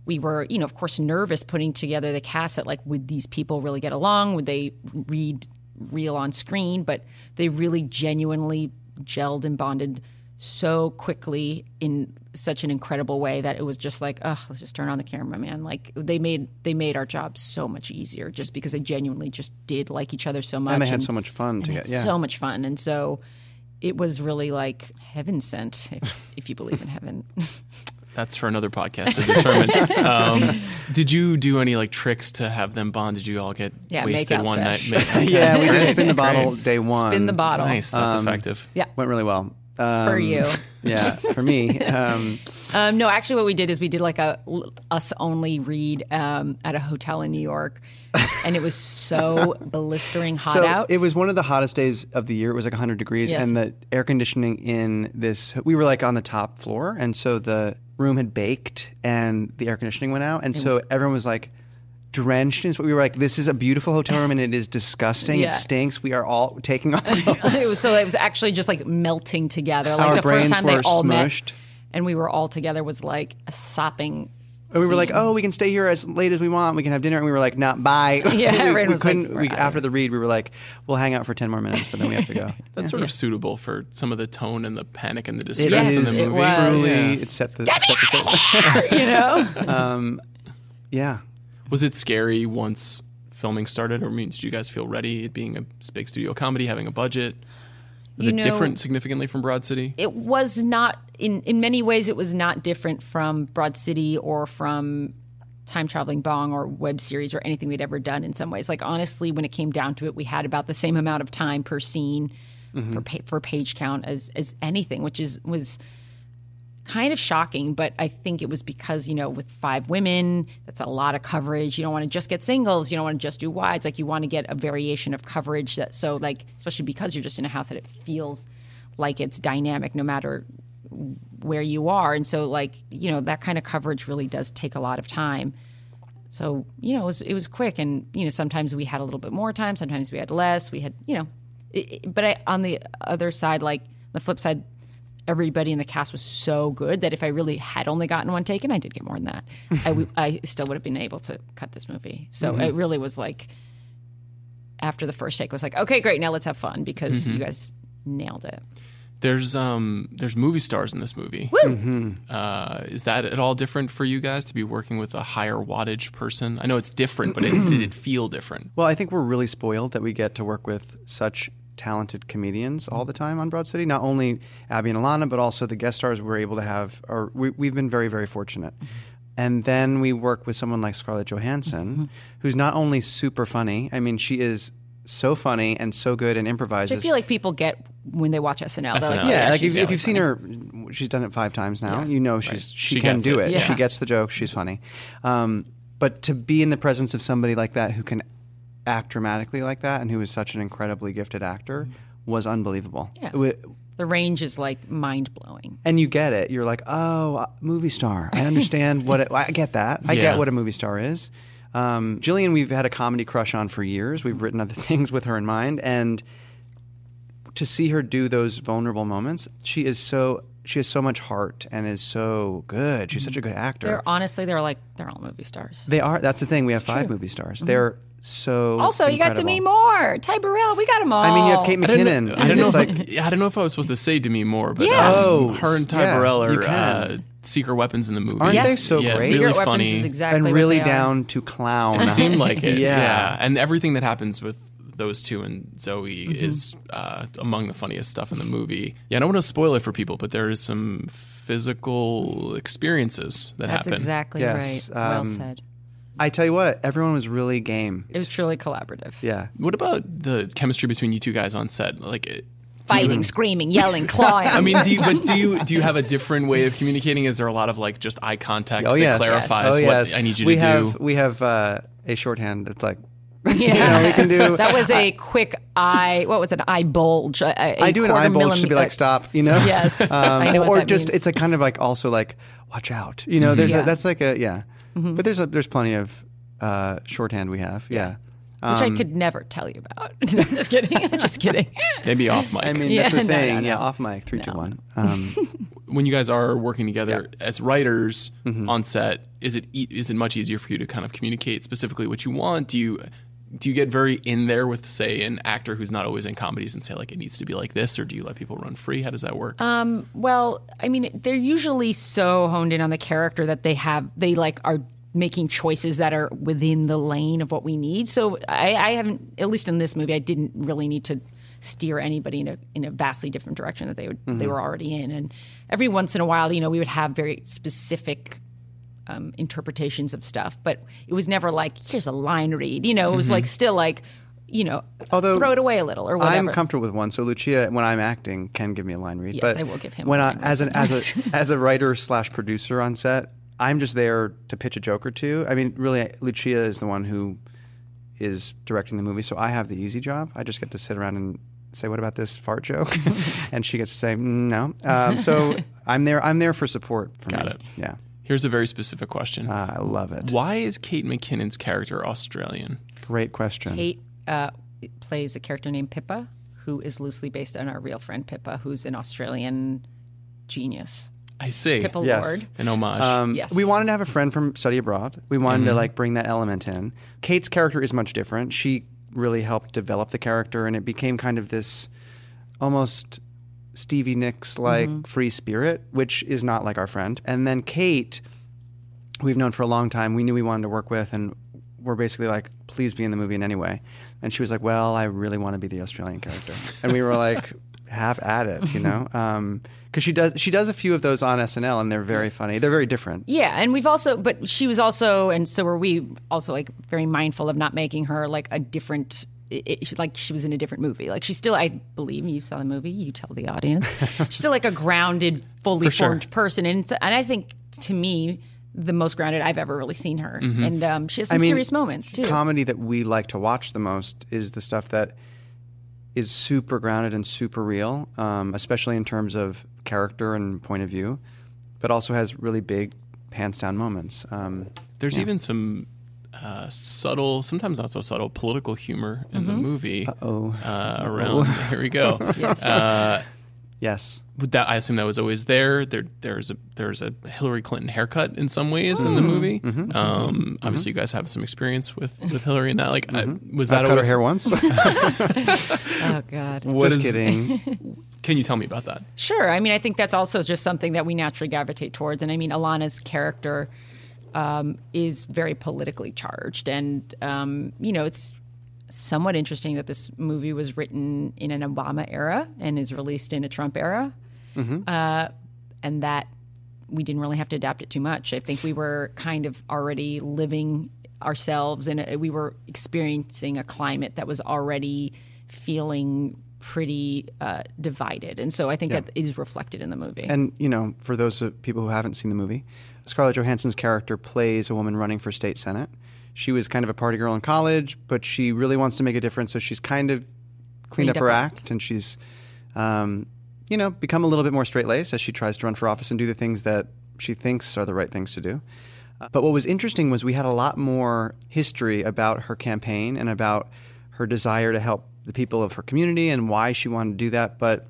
we were, you know, of course, nervous putting together the cast that like, would these people really get along? Would they read real on screen? But they really genuinely gelled and bonded so quickly in such an incredible way that it was just like, oh, let's just turn on the camera, man. Like they made they made our job so much easier just because they genuinely just did like each other so much. and they had so much fun together. Yeah. so much fun. And so it was really like heaven sent, if, if you believe in heaven. (laughs) That's for another podcast to determine. (laughs) um, did you do any like tricks to have them bond? Did you all get Yeah, wasted one sesh. night? Make- (laughs) yeah, we did Great, spin the great. bottle day one. Spin the bottle. Nice, that's effective. Yeah. Went really well. Um, For you. Yeah, for me. Um, (laughs) Um, no, actually, what we did is we did like a l- us only read um, at a hotel in New York, and it was so blistering hot so out. it was one of the hottest days of the year. It was like 100 degrees, Yes. and the air conditioning in this. We were like on the top floor, and so the room had baked, and the air conditioning went out, and so everyone was like drenched in. So we were like, "This is a beautiful hotel room, and it is disgusting. Yeah. It stinks. We are all taking off." (laughs) it was so it was actually just like melting together. Like Our the brains first time they were all smushed. met, and we were all together was like a sopping. And we were like, "Oh, we can stay here as late as we want. We can have dinner." And we were like, "Not bye." (laughs) Yeah, we, everyone we was like, couldn't. "We're we, outta after the read, we were like, "We'll hang out for ten more minutes, but then we have to go." (laughs) That's sort of suitable for some of the tone and the panic and the It distress in is the movie. was. truly. Yeah. It set the, set the (laughs) you know. Um, yeah. Was it scary once filming started, or I mean, did you guys feel ready? It being a big studio comedy, having a budget, was You it know- different significantly from Broad City? it was not in in many ways it was not different from Broad City or from Time Traveling Bong or web series or anything we'd ever done in some ways. Like honestly, when it came down to it, we had about the same amount of time per scene mm-hmm. per pa- for page count as as anything, which is was kind of shocking, but I think it was because, you know, with five women, that's a lot of coverage. You don't want to just get singles, you don't want to just do wides. Like you want to get a variation of coverage that so like especially because you're just in a house that it feels like it's dynamic no matter where you are. And so like, you know, that kind of coverage really does take a lot of time. So, you know, it was, it was quick and, you know, sometimes we had a little bit more time, sometimes we had less. We had, you know, it, but I, on the other side, like the flip side, everybody in the cast was so good that if I really had only gotten one taken, I did get more than that. (laughs) I, w- I still would have been able to cut this movie. So it really was like after the first take was like, okay, great, now let's have fun because you guys nailed it. There's um there's movie stars in this movie. Uh, is that at all different for you guys to be working with a higher wattage person? I know it's different, but it, did it feel different? Well, I think we're really spoiled that we get to work with such talented comedians all the time on Broad City. Not only Abby and Ilana, but also the guest stars we're able to have. Are we, we've been very, very fortunate. And then we work with someone like Scarlett Johansson, who's not only super funny. I mean, she is so funny and so good and improvises. I feel like people get when they watch SNL. They're like, SNL, yeah, yeah, like she's if, if you've seen her, she's done it five times now. You know she's she, She can do it. it. Yeah. She gets the joke. She's funny. Um, but to be in the presence of somebody like that who can act dramatically like that and who is such an incredibly gifted actor was unbelievable. Yeah. It the range is like mind blowing. and you get it. You're like, oh, uh, movie star. I understand (laughs) what it, I get that. I Yeah. get what a movie star is. Um, Jillian, we've had a comedy crush on for years. We've written other (laughs) things with her in mind, and to see her do those vulnerable moments, she is so she has so much heart and is so good. She's such a good actor. They're honestly, they're like they're all movie stars. They are. That's the thing. We have five movie stars. They're so. Also, you got Demi. Moore, Ty Burrell. We got them all. I mean, you have Kate I didn't McKinnon. know, I didn't know it's if like I, I don't know if I was supposed to say Demi Moore, but Yeah. um, Oh, her and Ty yeah, Burrell are uh, secret weapons in the movie. Aren't yes. they so Yeah, great? really Secret Weapons funny. is exactly and really they are. down to clown. It seemed like (laughs) it. Yeah. yeah. And everything that happens with those two and Zoe Mm-hmm. is uh, among the funniest stuff in the movie. Yeah, I don't want to spoil it for people, but there is some physical experiences that That's happen. exactly Yes, right. well um, said. I tell you what, everyone was really game. It was truly collaborative. Yeah. What about the chemistry between you two guys on set? Like, it- Fighting, screaming, yelling, (laughs) clawing. I mean, do you, but do you do you have a different way of communicating? Is there a lot of like just eye contact Oh that yes. clarifies oh, what yes. I need you we to have, do? We have uh, a shorthand. It's like (laughs) yeah, we can do- (laughs) That was a quick eye. What was it? Eye bulge. A, a I do an eye bulge to be like stop. You know. Yes, (laughs) Um, I know what or that just means. it's a kind of like also like watch out. You know, there's Yeah. Mm-hmm. a, that's like a yeah. But there's a, there's plenty of uh, shorthand we have. Yeah. which I could never tell you about. Just kidding. just kidding. Maybe off mic. I mean, Yeah, that's the no, no, thing. no. Yeah, off mic, three, two, one. Um, when you guys are working together as writers Mm-hmm. on set, is it e- is it much easier for you to kind of communicate specifically what you want? Do you do you get very in there with say an actor who's not always in comedies and say like it needs to be like this, or do you let people run free? How does that work? Um, well, I mean, they're usually so honed in on the character that they have they like are making choices that are within the lane of what we need. So I, I haven't, at least in this movie, I didn't really need to steer anybody in a in a vastly different direction that they would they mm-hmm. were already in. And every once in a while, you know, we would have very specific um, interpretations of stuff, but it was never like here's a line read. You know, it was like still like. You know, Although throw it away a little or whatever. I'm comfortable with one. So Lucia, when I'm acting, can give me a line read. Yes, but I will give him when a I, line read as an as a (laughs) as a writer slash producer on set, I'm just there to pitch a joke or two. I mean, really, Lucia is the one who is directing the movie, so I have the easy job. I just get to sit around and say, "What about this fart joke?" (laughs) and she gets to say, "Mm, "No." Um, so (laughs) I'm there. I'm there for support. For Got me. it. Yeah, Here's a very specific question. Ah, I love it. Why is Kate McKinnon's character Australian? Great question. Kate uh, plays a character named Pippa, who is loosely based on our real friend Pippa, who's an Australian genius. I see. Pippa Yes. Lord. An homage. Um, Yes. We wanted to have a friend from study abroad. We wanted to like bring that element in. Kate's character is much different. She really helped develop the character, and it became kind of this almost Stevie Nicks like mm-hmm. free spirit, which is not like our friend. And then Kate, we've known for a long time. We knew we wanted to work with, and we're basically like, please be in the movie in any way. And she was like, well, I really want to be the Australian character. And we were like, (laughs) have at it, you know? (laughs) Um, because she does she does a few of those on SNL, and they're very funny. They're very different. Yeah, and we've also, but she was also, and so were we, also like very mindful of not making her like a different. It, it- she- like she was in a different movie. Like she's still, I believe you saw the movie. You tell the audience. (laughs) she's still like a grounded, fully For sure. formed person, and it's, and I think to me, the most grounded I've ever really seen her. And um, she has some I mean, serious moments too. Comedy that we like to watch the most is the stuff that is super grounded and super real, um, especially in terms of character and point of view, but also has really big pants down moments. Um, There's even some uh, subtle, sometimes not so subtle, political humor in the movie. oh, Uh, around here we go. (laughs) uh, yes. would that I assume that was always there. There, there's a there's a Hillary Clinton haircut in some ways in the movie. Um, Obviously, you guys have some experience with, with Hillary and that. Like, I, was that I've cut her hair once. (laughs) oh God. what Just is- kidding. (laughs) Can you tell me about that? Sure. I mean, I think that's also just something that we naturally gravitate towards. And I mean, Ilana's character um, is very politically charged. And, um, you know, it's somewhat interesting that this movie was written in an Obama era and is released in a Trump era. Uh, and that we didn't really have to adapt it too much. I think we were kind of already living ourselves and we were experiencing a climate that was already feeling pretty uh, divided. And so I think that is reflected in the movie. And you know, for those people who haven't seen the movie, Scarlett Johansson's character plays a woman running for state senate. She was kind of a party girl in college, but she really wants to make a difference. So she's kind of cleaned, Cleaned up up her her act, and she's, um, you know, become a little bit more straight laced as she tries to run for office and do the things that she thinks are the right things to do. Uh, But what was interesting was we had a lot more history about her campaign and about her desire to help the people of her community and why she wanted to do that. But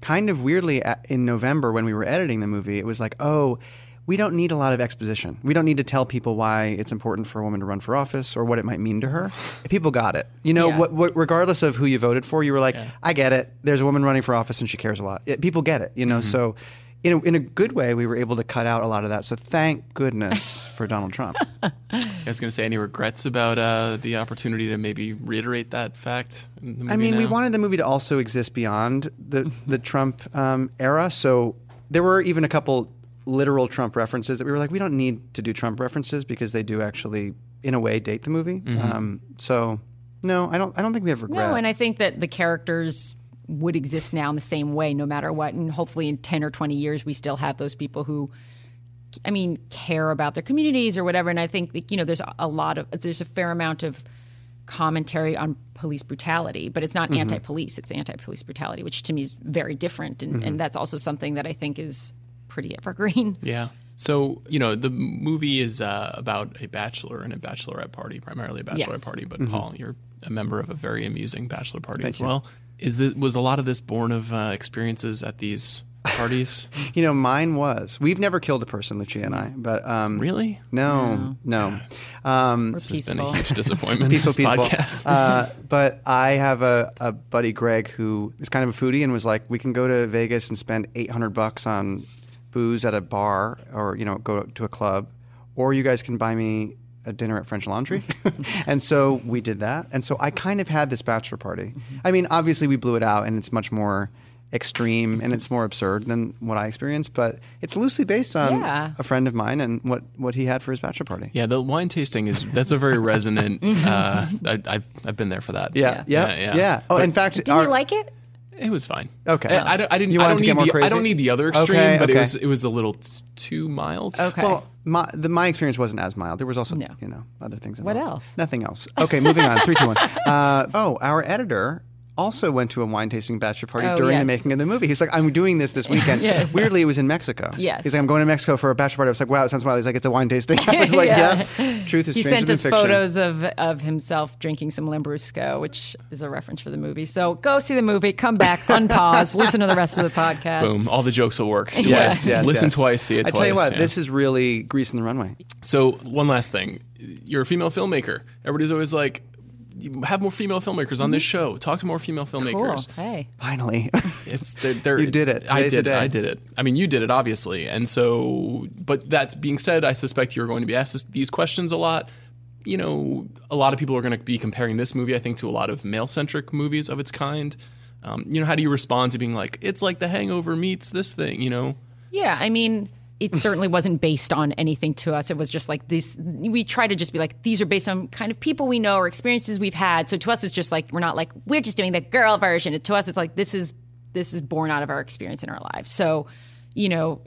kind of weirdly in November when we were editing the movie, it was like, oh, we don't need a lot of exposition. We don't need to tell people why it's important for a woman to run for office or what it might mean to her. People got it. You know, Yeah. what, what, regardless of who you voted for, you were like, I get it. There's a woman running for office and she cares a lot. It, people get it. You know, so. In a, in a good way, we were able to cut out a lot of that. So thank goodness (laughs) for Donald Trump. I was going to say any regrets about uh, the opportunity to maybe reiterate that fact. In the movie I mean, we wanted the movie to also exist beyond the the Trump um, era. So there were even a couple literal Trump references that we were like, we don't need to do Trump references because they do actually, in a way, date the movie. Um, so no, I don't. I don't think we have regret. No, and I think that the characters would exist now in the same way, no matter what. And hopefully, in ten or twenty years, we still have those people who, I mean, care about their communities or whatever. And I think that, you know, there's a lot of there's a fair amount of commentary on police brutality, but it's not Mm-hmm. anti-police; it's anti-police brutality, which to me is very different. And, Mm-hmm. and that's also something that I think is pretty evergreen. (laughs) Yeah. So, you know, the movie is uh, about a bachelor and a bachelorette party, primarily a bachelorette Yes. party. But Mm-hmm. Paul, you're a member of a very amusing bachelor party as well. Is this was a lot of this born of uh, experiences at these parties? (laughs) you know, mine was. We've never killed a person, Lucia and I, but um, really? no, no. Um, We're This has been a huge (laughs) disappointment. peaceful, this peaceful. podcast. Uh, but I have a, a buddy, Greg, who is kind of a foodie and was like, we can go to Vegas and spend 800 bucks on booze at a bar or, you know, go to a club, or you guys can buy me a dinner at French Laundry. (laughs) and so we did that. And so I kind of had this bachelor party. I mean, obviously we blew it out and it's much more extreme and it's more absurd than what I experienced, but it's loosely based on Yeah. a friend of mine and what, what he had for his bachelor party. yeah, the wine tasting is that's a very resonant. (laughs) uh, I, I've I've been there for that. Yeah, yeah, Yeah, yeah. yeah. Oh, in fact, Did our- you like it? It was fine. Okay. I, I don't, I didn't. You I don't to need get more the. I don't need the other extreme, Okay, but okay. it was it was a little t- too mild. Okay. Well, my the, my experience wasn't as mild. There was also No. you know other things. What else? Nothing else. Okay, moving on. Three, two, one. (laughs) Uh, oh, our editor also went to a wine tasting bachelor party Oh, during the making of the movie. He's like, I'm doing this this (laughs) weekend. Yes. Weirdly, it was in Mexico. Yes. He's like, I'm going to Mexico for a bachelor party. I was like, wow, it sounds wild. He's like, it's a wine tasting. (laughs) I was like, (laughs) Yeah. yeah. Truth is he stranger sent than us fiction. photos of of himself drinking some Lambrusco, which is a reference for the movie. So go see the movie, come back, unpause, listen to the rest of the podcast. Boom! All the jokes will work twice. Yes, yes, Listen yes. twice, see it I twice. tell you what, yeah. this is really greasing the runway. So one last thing, you're a female filmmaker. Everybody's always like, you have more female filmmakers on this show. Talk to more female Cool. filmmakers. Hey. Finally. (laughs) It's they're, they're, You did it. I Today's did. I did it. I mean, you did it obviously. And so, but that being said, I suspect you're going to be asked this, these questions a lot. You know, a lot of people are going to be comparing this movie, I think, to a lot of male-centric movies of its kind. Um, you know, how do you respond to being like, it's like The Hangover meets this thing? You know, Yeah, I mean, it certainly wasn't based on anything to us. It was just like this. We try to just be like, these are based on kind of people we know or experiences we've had. So to us, it's just like we're not like we're just doing the girl version. To us, it's like this is this is born out of our experience in our lives. So, you know,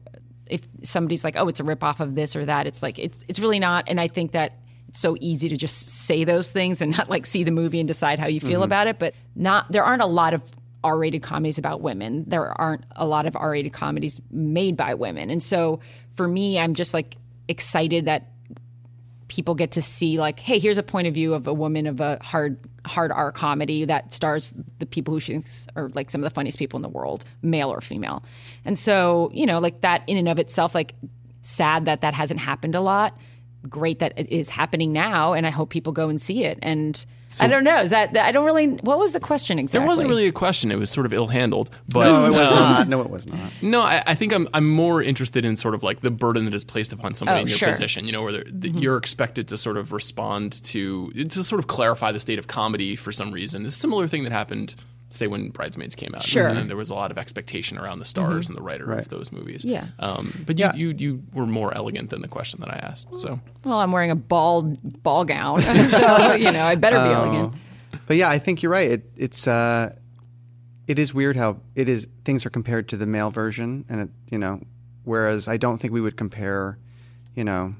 if somebody's like, oh, it's a ripoff of this or that, it's like it's it's really not. And I think that it's so easy to just say those things and not like see the movie and decide how you feel mm-hmm. about it. But not there aren't a lot of R-rated comedies about women. There aren't a lot of R-rated comedies made by women. And so for me, I'm just like excited that people get to see like, hey, here's a point of view of a woman of a hard hard R comedy that stars the people who she thinks are like some of the funniest people in the world, male or female. And so, you know, like that in and of itself, like sad that that hasn't happened a lot. Great that it is happening now, and I hope people go and see it. And I don't know, is that I don't really. What was the question exactly? there wasn't really a question. It was sort of ill-handled. But No, it was um, not. No, it was not. No, I, I think I'm I'm more interested in sort of like the burden that is placed upon somebody Oh, in your sure. position. You know, where they're- that you're expected to sort of respond to to sort of clarify the state of comedy for some reason. A similar thing that happened, say, when Bridesmaids came out. Sure. and, there was a lot of expectation around the stars and the writer of those movies. Yeah. um, but Yeah. you, you you were more elegant than the question that I asked. So Well, I'm wearing a ball ball gown, (laughs) so you know I better be elegant. But yeah, I think you're right. It, it's uh, it is weird how it is things are compared to the male version, and it, you know, whereas I don't think we would compare, you know,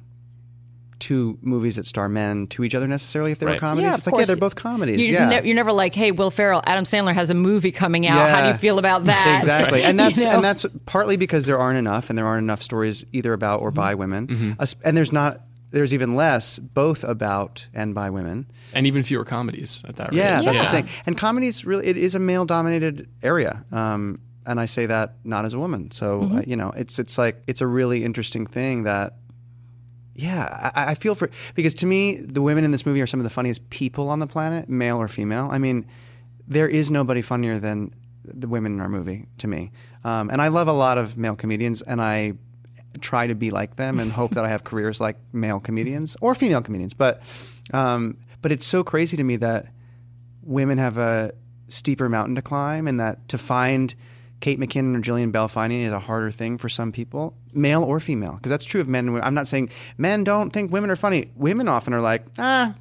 two movies that star men to each other necessarily if they were Right. comedies. Yeah, it's of like yeah, they're both comedies. You, yeah, ne- you're never like, hey, Will Ferrell, Adam Sandler has a movie coming out. How do you feel about that? (laughs) exactly, and (laughs) that's You know? and that's partly because there aren't enough, and there aren't enough stories either about or by women, Us- and there's not. There's even less both about and by women. and even fewer comedies at that rate. Yeah, that's Yeah. the thing. And comedies really it is a male dominated area. Um, and I say that not as a woman. So uh, you know, it's it's like it's a really interesting thing that. Yeah, I, I feel for because to me the women in this movie are some of the funniest people on the planet, male or female. I mean, there is nobody funnier than the women in our movie to me. Um, and I love a lot of male comedians, and I try to be like them and hope that I have (laughs) careers like male comedians or female comedians. But um, but it's so crazy to me that women have a steeper mountain to climb, and that to find Kate McKinnon or Jillian Bell finding is a harder thing for some people, male or female, because that's true of men. and women. I'm not saying men don't think women are funny. Women often are like, ah,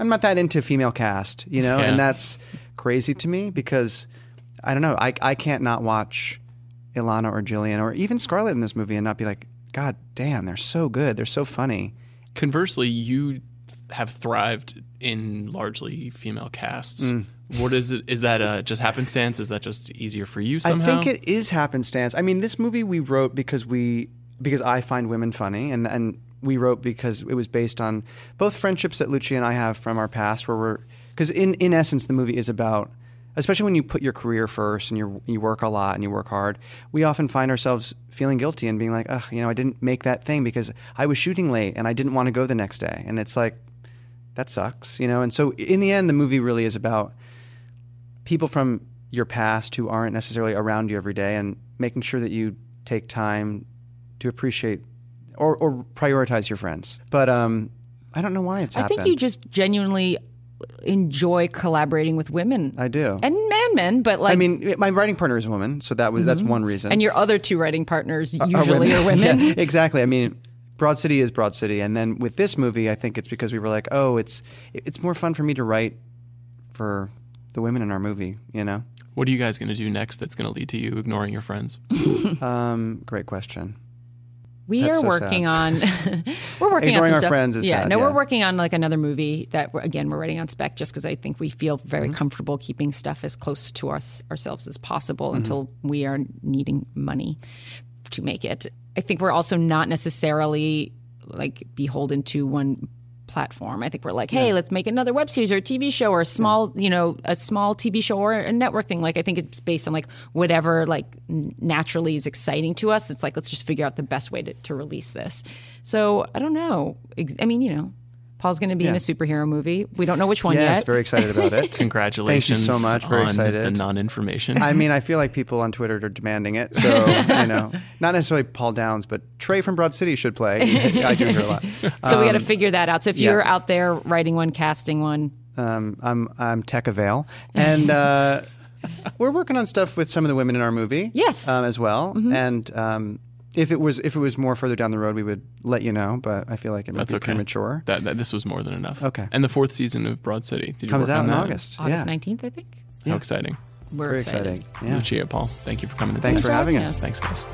I'm not that into female cast, you know, Yeah. and that's crazy to me because I don't know. I I can't not watch Ilana or Jillian or even Scarlett in this movie and not be like, God damn, they're so good. They're so funny. Conversely, you have thrived in largely female casts. Mm. What is it? Is that uh, just happenstance? Is that just easier for you somehow? I think it is happenstance. I mean, this movie we wrote because we because I find women funny, and and we wrote because it was based on both friendships that Lucci and I have from our past, where we're because in in essence the movie is about. Especially when you put your career first and you you work a lot and you work hard, we often find ourselves feeling guilty and being like, "Ugh, you know, I didn't make that thing because I was shooting late and I didn't want to go the next day." And it's like, that sucks, you know. And so in the end, the movie really is about people from your past who aren't necessarily around you every day and making sure that you take time to appreciate or, or prioritize your friends. But um, I don't know why it's I happened. think you just genuinely enjoy collaborating with women. I do. and man, men, but like I mean, my writing partner is a woman, so that was that's one reason. and your other two writing partners are usually are women. (laughs) Yeah, exactly. I mean, Broad City is Broad City, and then with this movie, I think it's because we were like, oh, it's it's more fun for me to write for the women in our movie. You know, What are you guys going to do next that's going to lead to you ignoring your friends? (laughs) um, great question. We That's are so working sad. on (laughs) we're working Ignoring on some our stuff. friends is yeah, sad, no, yeah. we're working on like another movie that we're, again we're writing on spec just because I think we feel very Mm-hmm. comfortable keeping stuff as close to us ourselves as possible Mm-hmm. until we are needing money to make it. I think we're also not necessarily like beholden to one platform. I think we're like, hey, let's make another web series or a TV show or a small, you know, a small TV show or a network thing. Like I think it's based on like whatever like naturally is exciting to us. It's like let's just figure out the best way to, to release this. So I don't know. I mean, you know, Paul's going to be in a superhero movie. We don't know which one yet. Yes, yet. very excited about it. (laughs) Congratulations! Thank you so much. Very on excited. The non-information. I mean, I feel like people on Twitter are demanding it. So, (laughs) you know, not necessarily Paul Downs, but Trey from Broad City should play. (laughs) I do hear a lot. so we got to figure that out. So if Um, yeah. you're out there writing one, casting one, Um, I'm I'm Tech Avail, and uh, we're working on stuff with some of the women in our movie. Yes. Mm-hmm. um, as well. And um, if it was if it was more further down the road, we would let you know. But I feel like it might That's be okay. premature. That, that this was more than enough. Okay. And the fourth season of Broad City Did you Comes work out on in that? August. August yeah, 19th, I think. How exciting! We're very excited. exciting. Yeah. Lucia, Paul, thank you for coming. to Thanks today. for having having us. us. Thanks, guys.